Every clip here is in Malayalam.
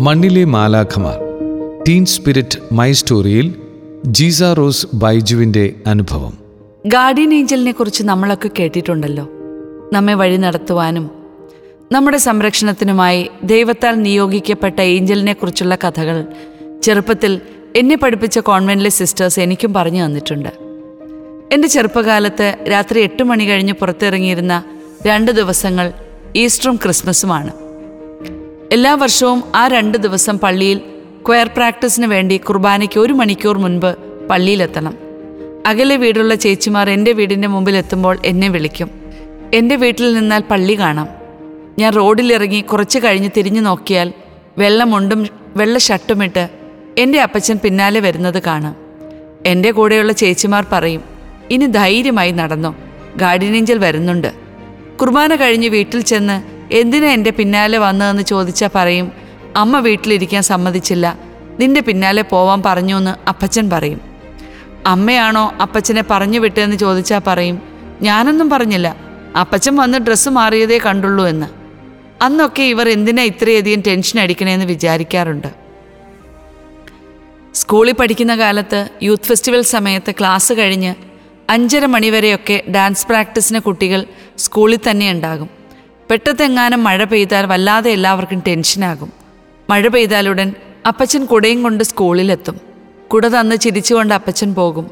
മണ്ണിലെ മാലാഖമാർ. ടീൻ സ്പിരിറ്റ് മൈ സ്റ്റോറിയിൽ ജീസ റോസ് ബൈജുവിന്റെ അനുഭവം. ഗാർഡിയൻ ഏഞ്ചലിനെ കുറിച്ച് നമ്മളൊക്കെ കേട്ടിട്ടുണ്ടല്ലോ. നമ്മെ വഴി നടത്തുവാനും നമ്മുടെ സംരക്ഷണത്തിനുമായി ദൈവത്താൽ നിയോഗിക്കപ്പെട്ട ഏഞ്ചലിനെ കുറിച്ചുള്ള കഥകൾ ചെറുപ്പത്തിൽ എന്നെ പഠിപ്പിച്ച കോൺവെന്റിലെ സിസ്റ്റേഴ്സ് എനിക്കും പറഞ്ഞു തന്നിട്ടുണ്ട്. എന്റെ ചെറുപ്പകാലത്ത് രാത്രി എട്ട് മണി കഴിഞ്ഞ് പുറത്തിറങ്ങിയിരുന്ന രണ്ട് ദിവസങ്ങൾ ഈസ്റ്ററും ക്രിസ്മസുമാണ്. എല്ലാ വർഷവും ആ രണ്ട് ദിവസം പള്ളിയിൽ ക്വയർ പ്രാക്ടീസിന് വേണ്ടി കുർബാനയ്ക്ക് ഒരു മണിക്കൂർ മുൻപ് പള്ളിയിലെത്തണം. അകലെ വീടുള്ള ചേച്ചിമാർ എന്റെ വീടിന്റെ മുമ്പിൽ എത്തുമ്പോൾ എന്നെ വിളിക്കും. എന്റെ വീട്ടിൽ നിന്നാൽ പള്ളി കാണാം. ഞാൻ റോഡിലിറങ്ങി കുറച്ച് കഴിഞ്ഞ് തിരിഞ്ഞു നോക്കിയാൽ വെള്ളമുണ്ടും വെള്ള ഷർട്ടുമിട്ട് എന്റെ അപ്പച്ചൻ പിന്നാലെ വരുന്നത് കാണാം. എന്റെ കൂടെയുള്ള ചേച്ചിമാർ പറയും ഇനി ധൈര്യമായി നടന്നോ? ഗാർഡിയൻ ഏഞ്ചൽ വരുന്നുണ്ട്. കുർബാന കഴിഞ്ഞ് വീട്ടിൽ ചെന്ന് എന്തിനാ എന്റെ പിന്നാലെ വന്നതെന്ന് ചോദിച്ചാൽ പറയും അമ്മ വീട്ടിലിരിക്കാൻ സമ്മതിച്ചില്ല. നിന്റെ പിന്നാലെ പോവാൻ പറഞ്ഞു എന്ന് അപ്പച്ചൻ പറയും. അമ്മയാണോ അപ്പച്ചനെ പറഞ്ഞു വിട്ടതെന്ന് ചോദിച്ചാൽ പറയും ഞാനൊന്നും പറഞ്ഞില്ല. അപ്പച്ചൻ വന്ന് ഡ്രസ്സ് മാറിയതേ കണ്ടുള്ളൂ എന്ന്. അന്നൊക്കെ ഇവർ എന്തിനാ ഇത്രയധികം ടെൻഷൻ അടിക്കണേന്ന് വിചാരിക്കാറുണ്ട്. സ്കൂളിൽ പഠിക്കുന്ന കാലത്ത് യൂത്ത് ഫെസ്റ്റിവൽ സമയത്ത് ക്ലാസ് കഴിഞ്ഞ് അഞ്ചര മണിവരെയൊക്കെ ഡാൻസ് പ്രാക്ടീസിന് കുട്ടികൾ സ്കൂളിൽ തന്നെ ഉണ്ടാകും. പെട്ടെത്തെങ്ങാനും മഴ പെയ്താൽ വല്ലാതെ എല്ലാവർക്കും ടെൻഷനാകും. മഴ പെയ്താലുടൻ അപ്പച്ചൻ കുടയും കൊണ്ട് സ്കൂളിലെത്തും. കുട തന്ന് ചിരിച്ചുകൊണ്ട് അപ്പച്ചൻ പോകും.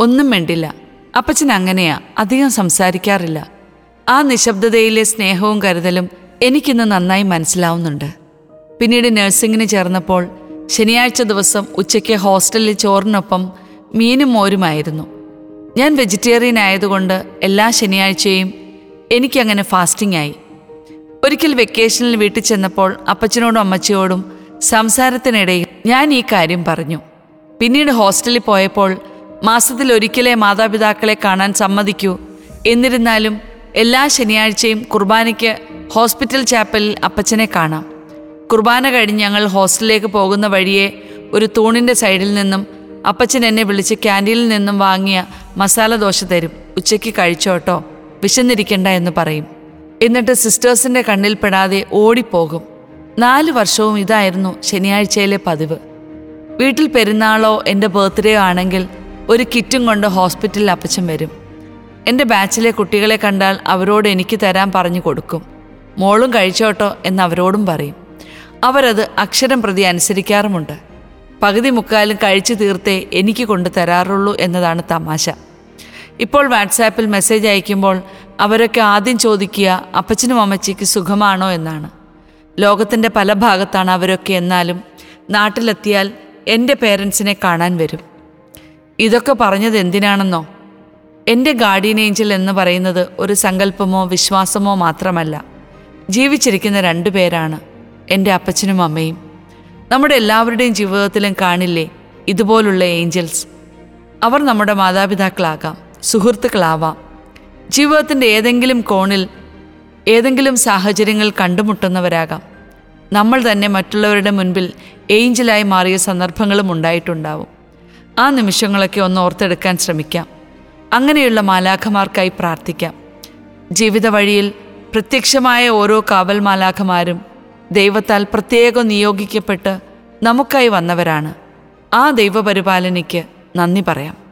ഒന്നും വേണ്ടില്ല അപ്പച്ചൻ അങ്ങനെയാ. അധികം സംസാരിക്കാറില്ല. ആ നിശബ്ദതയിലെ സ്നേഹവും കരുതലും എനിക്കിന്ന് നന്നായി മനസ്സിലാവുന്നുണ്ട്. പിന്നീട് നഴ്സിംഗിന് ചേർന്നപ്പോൾ ശനിയാഴ്ച ദിവസം ഉച്ചയ്ക്ക് ഹോസ്റ്റലിൽ ചോറിനൊപ്പം മീനും മോരുമായിരുന്നു. ഞാൻ വെജിറ്റേറിയൻ ആയതുകൊണ്ട് എല്ലാ ശനിയാഴ്ചയും എനിക്കങ്ങനെ ഫാസ്റ്റിംഗ് ആയി. ഒരിക്കൽ വെക്കേഷനിൽ വീട്ടിൽ ചെന്നപ്പോൾ അപ്പച്ചനോടും അമ്മച്ചിയോടും സംസാരത്തിനിടയിൽ ഞാൻ ഈ കാര്യം പറഞ്ഞു. പിന്നീട് ഹോസ്റ്റലിൽ പോയപ്പോൾ മാസത്തിൽ ഒരിക്കലേ മാതാപിതാക്കളെ കാണാൻ സമ്മതിക്കൂ. എന്നിരുന്നാലും എല്ലാ ശനിയാഴ്ചയും കുർബാനയ്ക്ക് ഹോസ്പിറ്റൽ ചാപ്പലിൽ അപ്പച്ചനെ കാണാം. കുർബാന കഴിഞ്ഞ് ഞങ്ങൾ ഹോസ്റ്റലിലേക്ക് പോകുന്ന വഴിയെ ഒരു തൂണിന്റെ സൈഡിൽ നിന്നും അപ്പച്ചൻ എന്നെ വിളിച്ച് ക്യാന്റീനിൽ നിന്നും വാങ്ങിയ മസാല ദോശ തരും. ഉച്ചയ്ക്ക് കഴിച്ചോട്ടോ? വിശന്നിരിക്കണ്ട എന്ന് പറയും. എന്നിട്ട് സിസ്റ്റേഴ്സിന്റെ കണ്ണിൽപ്പെടാതെ ഓടിപ്പോകും. നാല് വർഷവും ഇതായിരുന്നു ശനിയാഴ്ചയിലെ പതിവ്. വീട്ടിൽ പെരുന്നാളോ എന്റെ ബർത്ത്ഡേയോ ആണെങ്കിൽ ഒരു കിറ്റും കൊണ്ട് ഹോസ്പിറ്റലിൽ അപ്പച്ചൻ വരും. എന്റെ ബാച്ചിലെ കുട്ടികളെ കണ്ടാൽ അവരോട് എനിക്ക് തരാൻ പറഞ്ഞു കൊടുക്കും. മോളും കഴിച്ചോട്ടോ എന്ന് അവരോടും പറയും. അവരത് അക്ഷരം പ്രതി അനുസരിക്കാറുമുണ്ട്. പകുതി മുക്കാലും കഴിച്ചു തീർത്തേ എനിക്ക് കൊണ്ടു തരാറുള്ളൂ എന്നതാണ് തമാശ. ഇപ്പോൾ വാട്സാപ്പിൽ മെസ്സേജ് അയക്കുമ്പോൾ അവരൊക്കെ ആദ്യം ചോദിക്കുക അപ്പച്ചനും അമ്മച്ചിക്ക് സുഖമാണോ? എന്നാണ്. ലോകത്തിന്റെ പല ഭാഗത്താണ് അവരൊക്കെ എന്നാലും നാട്ടിലെത്തിയാൽ എന്റെ പേരൻസിനെ കാണാൻ വരും. ഇതൊക്കെ പറഞ്ഞത് എന്തിനാണെന്നോ? എന്റെ ഗാർഡിയൻ ഏഞ്ചൽ എന്ന് പറയുന്നത് ഒരു സങ്കല്പമോ വിശ്വാസമോ മാത്രമല്ല. ജീവിച്ചിരിക്കുന്ന രണ്ടു പേരാണ് എന്റെ അപ്പച്ചനും അമ്മയും. നമ്മുടെ എല്ലാവരുടെയും ജീവിതത്തിലും കാണില്ലേ ഇതുപോലുള്ള ഏഞ്ചൽസ്. അവർ നമ്മുടെ മാതാപിതാക്കളാകാം സുഹൃത്തുക്കളാവാം. ജീവിതത്തിന്റെ ഏതെങ്കിലും കോണിൽ ഏതെങ്കിലും സാഹചര്യങ്ങൾ കണ്ടുമുട്ടുന്നവരാകാം. നമ്മൾ തന്നെ മറ്റുള്ളവരുടെ മുൻപിൽ ഏഞ്ചലായി മാറിയ സന്ദർഭങ്ങളും ഉണ്ടായിട്ടുണ്ടാവും. ആ നിമിഷങ്ങളൊക്കെ ഒന്ന് ഓർത്തെടുക്കാൻ ശ്രമിക്കാം. അങ്ങനെയുള്ള മാലാഖമാർക്കായി പ്രാർത്ഥിക്കാം. ജീവിത വഴിയിൽ പ്രത്യക്ഷമായ ഓരോ കാവൽ മാലാഖമാരും ദൈവത്താൽ പ്രത്യേകം നിയോഗിക്കപ്പെട്ട് നമുക്കായി വന്നവരാണ്. ആ ദൈവപരിപാലനയ്ക്ക് നന്ദി പറയാം.